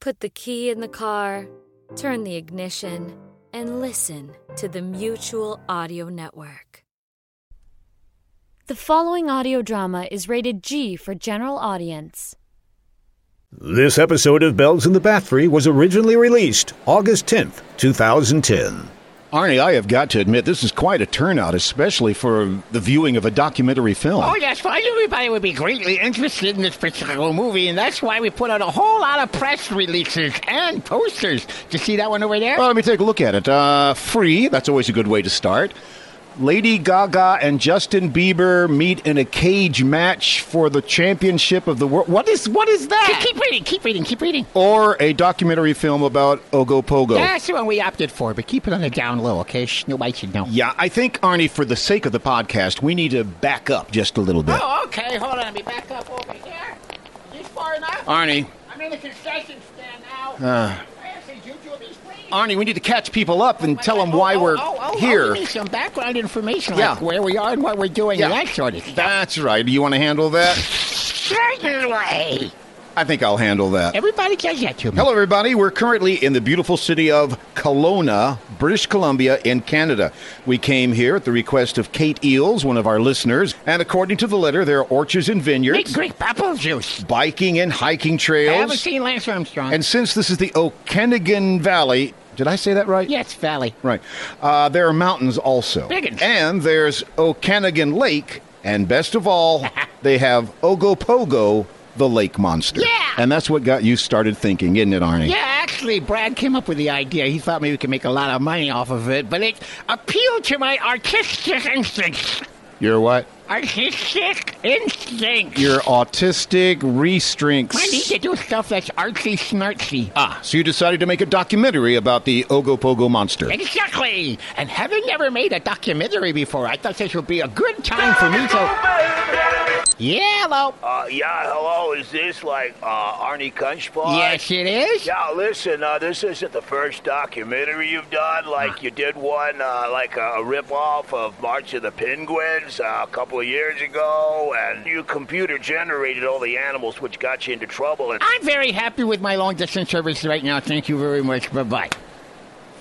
Put the key in the car, turn the ignition, and listen to the Mutual Audio Network. The following audio drama is rated G for general audience. This episode of Bells in the Bat Free was originally released August 10th, 2010. Arnie, I have got to admit, this is quite a turnout, especially for the viewing of a documentary film. Oh, yes, well, everybody would be greatly interested in this particular movie, and that's why we put out a whole lot of press releases and posters. Did you see that one over there? Well, let me take a look at it. Uh, free, that's always a good way to start. Lady Gaga and Justin Bieber meet in a cage match for the championship of the world. What is what is that? Keep reading, keep reading, keep reading. Or a documentary film about Ogopogo. That's the one we opted for, but keep it on the down low, okay? Shh, Nobody should know. Yeah, I think Arnie, for the sake of the podcast, we need to back up just a little bit. Oh, okay, hold on. Let me back up over here. Is this far enough? Arnie, I'm in the concession stand now. uh, I say, Juju, these please. Arnie, we need to catch people up and tell them why Oh, we're oh, oh, oh here. Oh, give me some background information, Yeah. like where we are and what we're doing and Yeah. that sort of stuff. That's right. Do you want to handle that? Certainly. I think I'll handle that. Everybody does that to me. Hello, everybody. We're currently in the beautiful city of Kelowna, British Columbia, in Canada. We came here at the request of Kate Eels, one of our listeners, and according to the letter, there are orchards and Make vineyards, great apple juice. biking and hiking I haven't trails. seen Lance Armstrong. And since this is the Okanagan Valley, did I say that right? yes, Valley. Right. Uh, there are mountains also. Big 'uns. And there's Okanagan Lake, and best of all, they have Ogopogo, the lake monster. Yeah. And that's what got you started thinking, isn't it, Arnie? Yeah, actually, Brad came up with the idea. He thought maybe we could make a lot of money off of it, but it appealed to my artistic instincts. You're what? Artistic instincts. You're autistic restricts. I need to do stuff that's artsy snartsy. Ah, so you decided to make a documentary about the Ogopogo monster. Exactly. And having never made a documentary before, I thought this would be a good time for me to. Yeah, hello. Uh, yeah, hello. Is this like uh, Arnie Kunchbot? Yes, it is. Yeah, listen. Uh, this isn't the first documentary you've done. Like you did one, uh, like a, rip-off of March of the Penguins uh, a couple of years ago, and you computer generated all the animals, which got you into trouble. And I'm very happy with my long distance service right now. Thank you very much. Bye bye.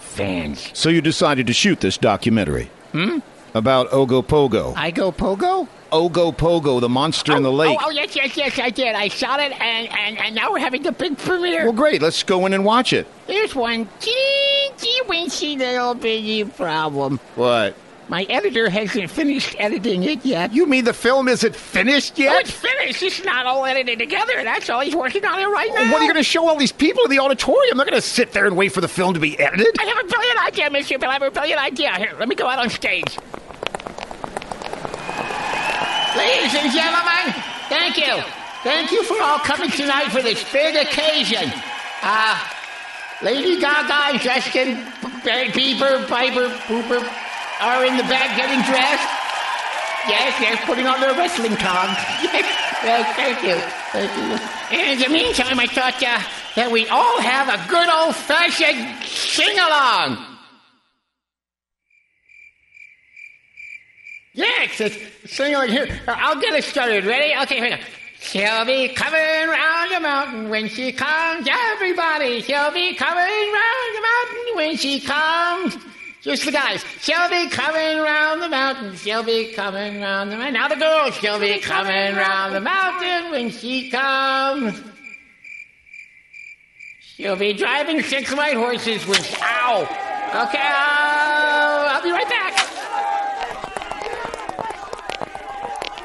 Fans. So you decided to shoot this documentary. Hmm? About Ogopogo. I go pogo? Ogopogo, the monster in the lake. Oh, oh, yes, yes, yes, I did. I shot it, and, and, and now we're having the big premiere. Well, great. Let's go in and watch it. There's one teensy weensy little bitty problem. What? My editor hasn't finished editing it yet. You mean the film isn't finished Oh, yet? it's finished. It's not all edited together. That's all. He's working on it right now. What are you going to show all these people in the auditorium? They're going to sit there and wait for the film to be edited. I have a brilliant idea, Mr. Bill. I have a brilliant idea. Here, let me go out on stage. Ladies and gentlemen, thank you. Thank you for all coming tonight for this big occasion. Uh, Lady Gaga Justin Bieber, Bieber, Boober are in the back getting dressed. Yes, they're putting on their wrestling togs. yes, thank you. Thank you. And in the meantime, I thought uh, that we all have a good old-fashioned sing-along. Yes, it's sing-along here. I'll get it started. Ready? Okay, here we go. She'll be coming round the mountain when she comes, everybody. She'll be coming round the mountain when she comes. Just the guys. She'll be coming round the mountain. She'll be coming round the mountain. Now the girls. She'll be coming round the mountain when she comes. She'll be driving six white horses when. Ow! Okay, uh, I'll be right back.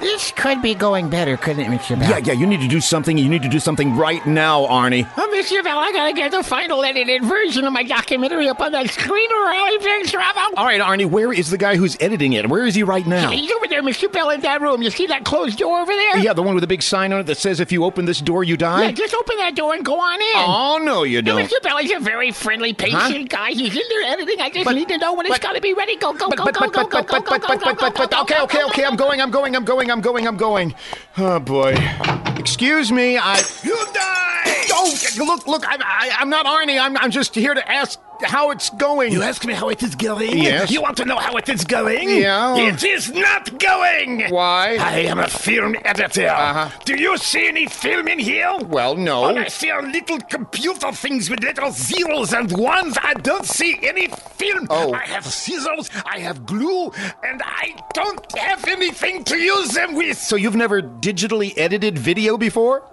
This could be going better, couldn't it, Mr. Bell? Yeah, yeah, you need to do something. You need to do something right now, Arnie. Oh, Mr. Bell, I gotta get the final edited version of my documentary up on that screen or I'll be in trouble. All right, Arnie, where is the guy who's editing it? Where is he right now? He's over there, Mr. Bell, in that room. You see that closed door over there? Yeah, the one with the big sign on it that says if you open this door, you die? Yeah, just open that door and go on in. Oh, no, you don't. Mr. Bell, he's a very friendly, patient guy. He's in there editing. I just But- need to know when it's but- gotta be ready. Go, go, But, go, but, go, but, go, but, go, but, go, but, go, but, go, but, go, but, but, go, but, go, okay, go, okay, go, okay, go, I'm go, going, I'm going, I'm going, I'm going, I'm going. Oh, boy. Excuse me, I... You die! Oh, look, look, I, I, I'm not Arnie. I'm, I'm just here to ask how it's going. You ask me how it is going? Yes. You want to know how it is going? Yeah. It is not going! Why? I am a film editor. Uh-huh. Do you see any film in here? Well, no. All I see are little computer things with little zeros and ones. I don't see any film. Oh. I have scissors, I have glue, and I don't have anything to use them with. So you've never digitally edited video before?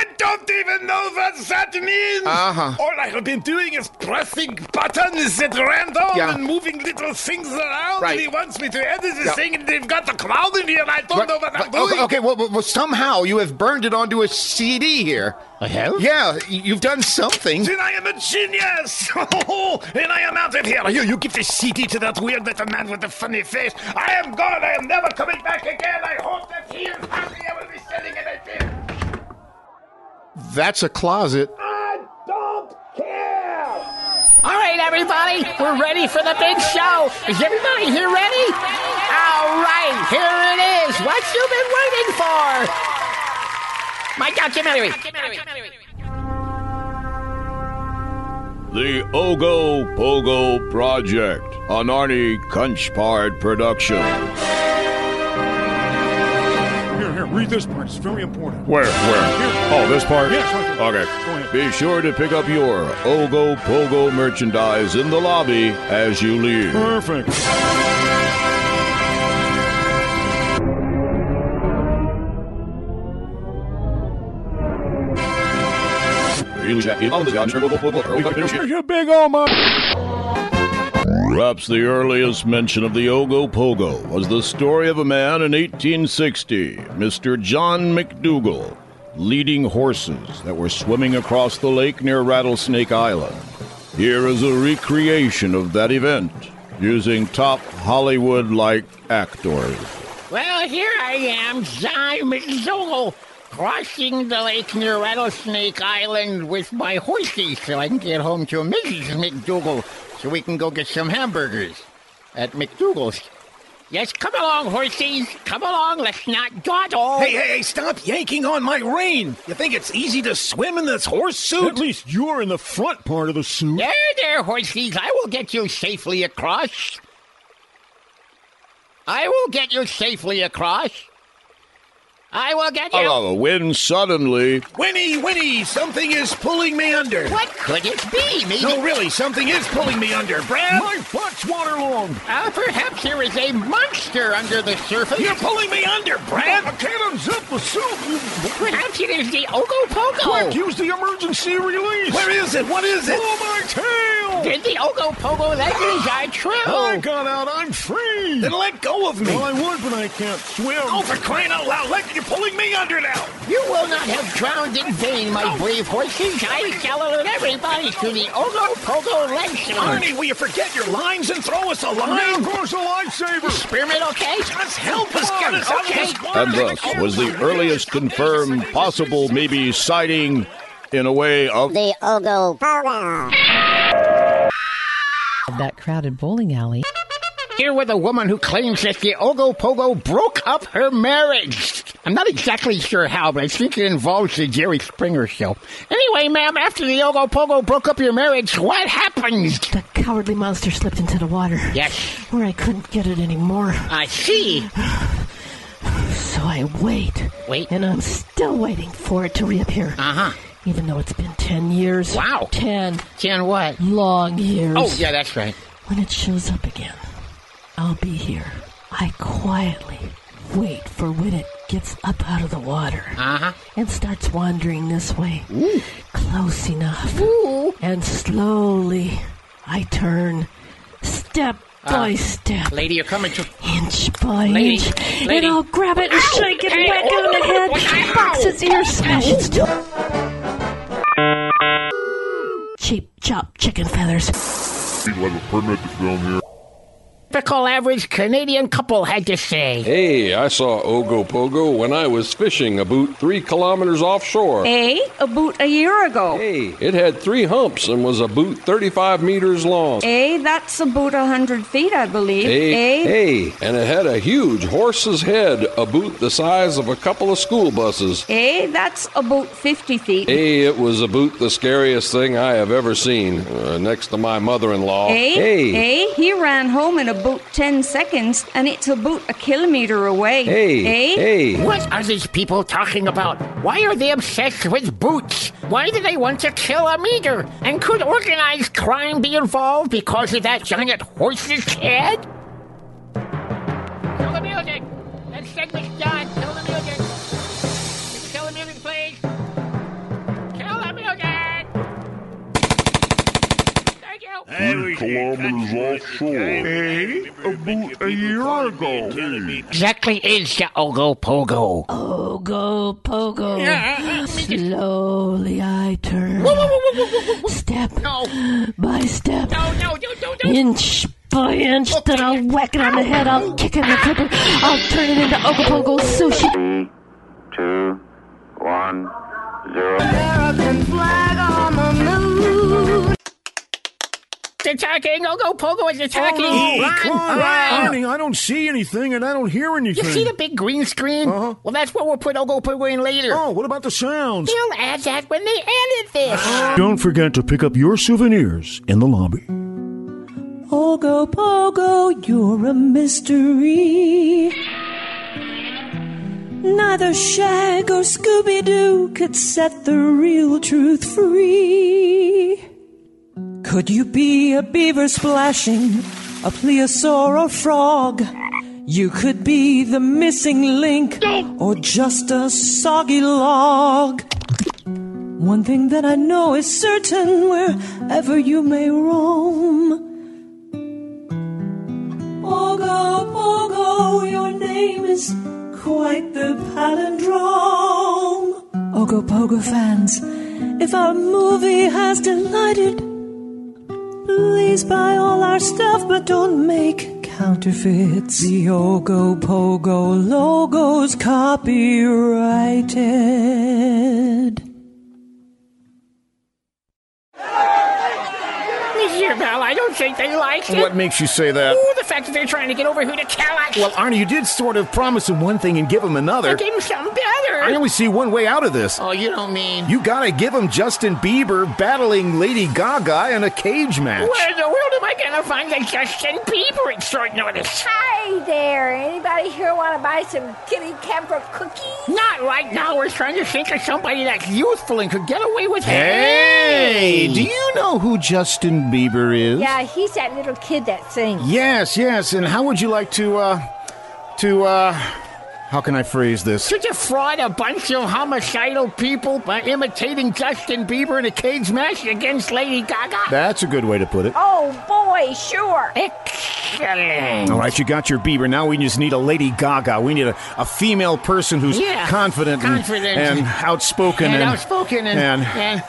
I don't even know what that means. Uh-huh. All I have been doing is pressing buttons at random Yeah. and moving little things around. Right. And he wants me to edit this Yeah. thing, and they've got the cloud in here, and I don't know what I'm doing. okay, okay well, well, somehow you have burned it onto a CD here. I have? Yeah, you've done something. Then I am a genius! and I am out of here. You, you give the CD to that weird little man with the funny face. I am gone. I am never coming back again. I hope that he is happy. That's a closet. I don't care! All right, everybody, we're ready for the big show. Is everybody here ready? All right, here it is. What you been waiting for? My documentary. The Ogo Pogo Project, an Arnie Kunchpard production. Read this part. It's very important. Where? Where? Here. Oh, this part? Yes, right there. Okay. Go ahead. Be sure to pick up your Ogo Pogo merchandise in the lobby as you leave. Perfect. You big old mother. Perhaps the earliest mention of the Ogo Pogo was the story of a man in 1860, Mr. John McDougal, leading horses that were swimming across the lake near Rattlesnake Island. Here is a recreation of that event using top Hollywood like actors. Well, here I am, John McDougal, crossing the lake near Rattlesnake Island with my horses so I can get home to Mrs. McDougal so we can go get some hamburgers at McDougal's. Yes, come along, horses. Come along, let's not dawdle. Hey, hey, hey, stop yanking on my rein. You think it's easy to swim in this horse suit? At least you're in the front part of the suit. There, there, horses. I will get you safely across. I will get you safely across. I will get you. Oh, when suddenly Winnie, Winnie, something is pulling me under. What could it be? Maybe. No, really, something is pulling me under. Brad, My butt's waterlogged. Uh, perhaps there is a monster under the surface. you're pulling me under, Brad. I can't unzip the suit. Perhaps it is the Ogo Pogo. Quick, use the emergency release. Where is it? What is it? Oh, my tail. Did the Ogo Pogo legends are I true? got out. I'm free. Then let go of me. Well, I would, but I can't swim. Oh, for crying out loud, let you're pulling me under now. You will not have drowned in vain, my brave horses. I shall alert everybody to the Ogo Pogo legend. Arnie, will you forget your lines and throw us a line? of course, a lifesaver. Spearmint, okay? Just help us get us out of Okay. this water. and thus was the earliest confirmed possible maybe sighting in a way of The Ogo Pogo. of that crowded bowling alley. Here with a woman who claims that the Ogo Pogo broke up her marriage. I'm not exactly sure how, but I think it involves the Jerry Springer show. Anyway, ma'am, after the Ogo Pogo broke up your marriage, what happened? The cowardly monster slipped into the water. Yes, Where I couldn't get it anymore. I see. So I wait. Wait. And I'm still waiting for it to reappear. Uh huh. Even though it's been ten years. Wow. Ten Jen, what? long years. Oh, yeah, that's right. When it shows up again, I'll be here. I quietly wait for when it gets up out of the water Uh huh. and starts wandering this way. Close enough. And slowly I turn step by step. Lady, you're coming to. Inch by Lady, inch, lady. and I'll grab it and shake it Hey, back oh, on the head, ow. box its ears, smash its. Cheap chop chicken feathers. People have a permit to film here. typical average Canadian couple had to say. Hey, I saw Ogo Pogo when I was fishing about three kilometers offshore. Hey, a, about a year ago. Hey, it had three humps and was about 35 meters long. Hey, that's about a hundred feet, I believe. Hey, hey, and it had a huge horse's head about the size of a couple of school buses. A, that's about 50 feet. Hey, it was about the scariest thing I have ever seen, uh, next to my mother-in-law. A, hey, A, he ran home in about 10 seconds, and it's about a kilometer away. hey, A, hey. What are these people talking about? Why are they obsessed with boots? Why do they want to kill a meter? And could organized crime be involved because of that giant horse's head? Segment's done. Kill the music. Kill the music, please. Kill the music. Thank you. Three kilometers offshore. Hey, about a year ago. Exactly is the Ogo Pogo. Ogo pogo. Yeah. Slowly I turn. Step by step. No, no, don't, don't, don't. Inch by inch. Then I'll whack it on the head. I'll kick it in the cripple. I'll turn it into Ogo pogo sushi. two, one, zero. American flag on the moon. It's attacking! Ogo Pogo is attacking! Oh, no. Run! Come on, Run! Arnie, I don't see anything and I don't hear anything. You see the big green screen? Uh-huh. Well, that's what we'll put Ogo Pogo in later. Oh, what about the sounds? They'll add that when they edit this. Don't forget to pick up your souvenirs in the lobby. Ogo Pogo, you're a mystery. Neither Shag or Scooby Doo could set the real truth free. Could you be a beaver splashing, a plesiosaur or frog? You could be the missing link, or just a soggy log. One thing that I know is certain wherever you may roam. Pogo, Pogo, your name is quite the palindrome. Ogo Pogo fans, if our movie has delighted, please buy all our stuff, but don't make counterfeits. The Ogo Pogo logo's copyrighted. Bell, I don't think they liked it. What makes you say that? Ooh, the fact that they're trying to get over who to us. Well, Arnie, you did sort of promise him one thing and give him another. I gave him something better. I only see one way out of this. Oh, you don't mean. You gotta give him Justin Bieber battling Lady Gaga in a cage match. Where in the world am I gonna find the Justin Bieber at short notice? Hi there. Anybody here want to buy some Kitty Kemper cookies? Not right now. We're trying to think of somebody that's youthful and could get away with it. Hey, do you know who Justin Bieber is? Yeah, he's that little kid that sings. Yes, yes. And how would you like to, uh, to, uh, how can I phrase this? To defraud a bunch of homicidal people by imitating Justin Bieber in a cage match against Lady Gaga? That's a good way to put it. Oh boy, sure. Excellent. All right, you got your Bieber. Now we just need a Lady Gaga. We need a, a female person who's Yeah, confident, and- confident. And, outspoken and, and, outspoken and, and- and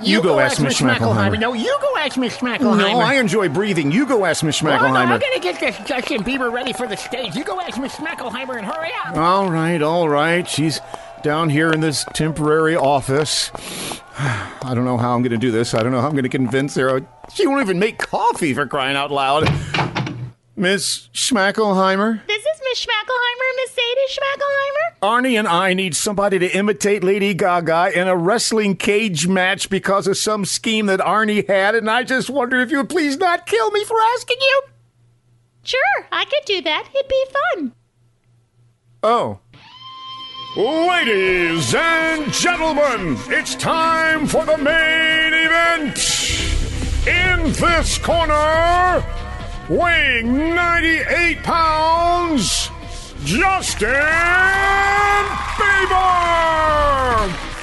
You go ask Miss Schmackelheimer. No, you go ask Miss Schmackelheimer. No, I enjoy breathing. You go ask Miss Oh, no, I'm Schmackelheimer. gonna get this Justin Bieber ready for the stage. You go ask Miss Schmackelheimer and hurry up. All right, all right. She's down here in this temporary office. I don't know how I'm going to do this. I don't know how I'm going to convince her. She won't even make coffee for crying out loud. Miss Schmackelheimer? This is Miss Schmackelheimer, Miss Sadie Schmackelheimer. Arnie and I need somebody to imitate Lady Gaga in a wrestling cage match because of some scheme that Arnie had, and I just wonder if you would please not kill me for asking you. Sure, I could do that. It'd be fun. Oh. Ladies and gentlemen, it's time for the main event. In this corner, weighing 98 pounds, Justin Bieber.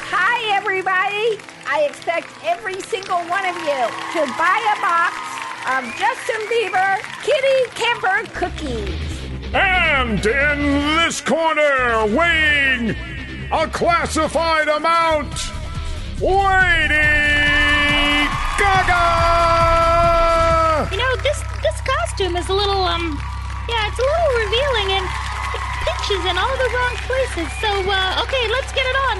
Hi, everybody. I expect every single one of you to buy a box of Justin Bieber Kitty Kemper cookies. And in this corner, weighing a classified amount, Lady Gaga. You know, this this costume is a little um um, yeah, it's a little revealing and it pinches in all the wrong places. So, uh, okay, let's get it on.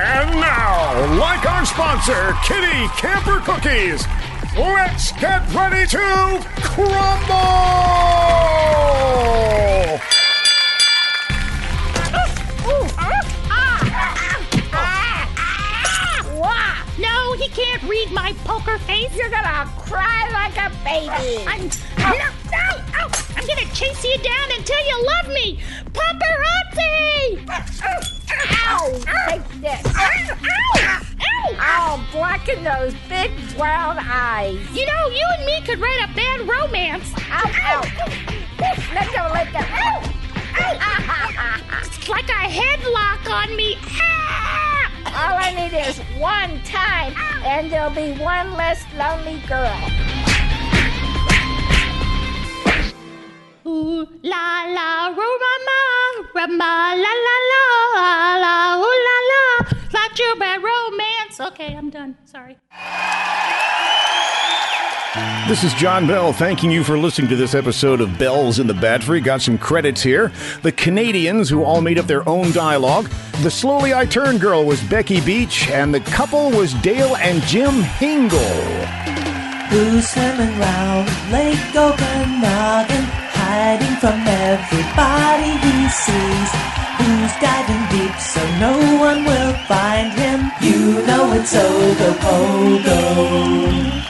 And now, like our sponsor, Kitty Camper Cookies, let's get ready to crumble! no, he can't read my poker face. You're gonna cry like a baby. I'm, no, no, ow, I'm gonna chase you down until you love me. Paparazzi! Ow! Take this. Ow! Ow! I'll blacken those big brown eyes. You know, you and me could write a bad romance. Ow! Ow! Let go! Let go! Ow! It's like a headlock on me. Ah! All I need is one time, and there'll be one less lonely girl. Ooh la la, roma, rama, la la la, la, ooh la la, not your bad romance. Okay, I'm done. Sorry. This is John Bell thanking you for listening to this episode of Bells in the Bat Free. Got some credits here. The Canadians, who all made up their own dialogue. The Slowly I Turn Girl was Becky Beach, and the couple was Dale and Jim Hingle. Who's swimming round Lake Okanagan, hiding from everybody he sees? Who's diving deep so no one will find him? You know it's Ogo Pogo.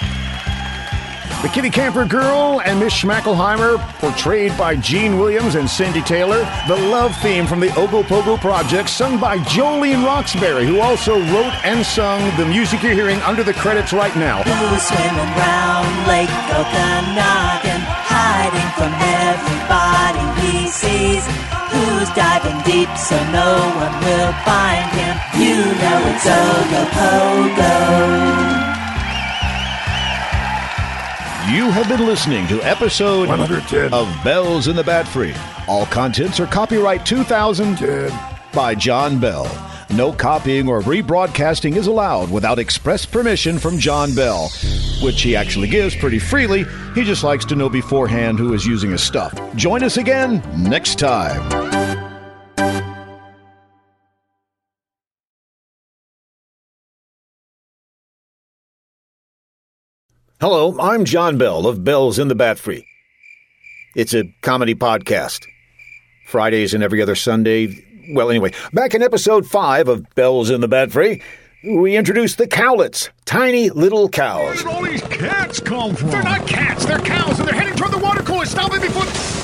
The Kitty Camper Girl and Miss Schmackelheimer, portrayed by Gene Williams and Cindy Taylor. The love theme from the Ogo Pogo Project, sung by Jolene Roxbury, who also wrote and sung the music you're hearing under the credits right now. Who's swimming round Lake Okanagan, hiding from everybody he sees? Who's diving deep so no one will find him? You know it's Ogo Pogo. You have been listening to episode 110 of Bells in the Bat Free. All contents are copyright 2010 by John Bell. No copying or rebroadcasting is allowed without express permission from John Bell, which he actually gives pretty freely. He just likes to know beforehand who is using his stuff. Join us again next time. Hello, I'm John Bell of Bells in the Bat Free. It's a comedy podcast. Fridays and every other Sunday. Well, anyway, back in episode 5 of Bells in the Bat Free, we introduced the cowlets, tiny little cows. Where did all these cats come from? They're not cats, they're cows, and they're heading toward the water cooler. Stop it before.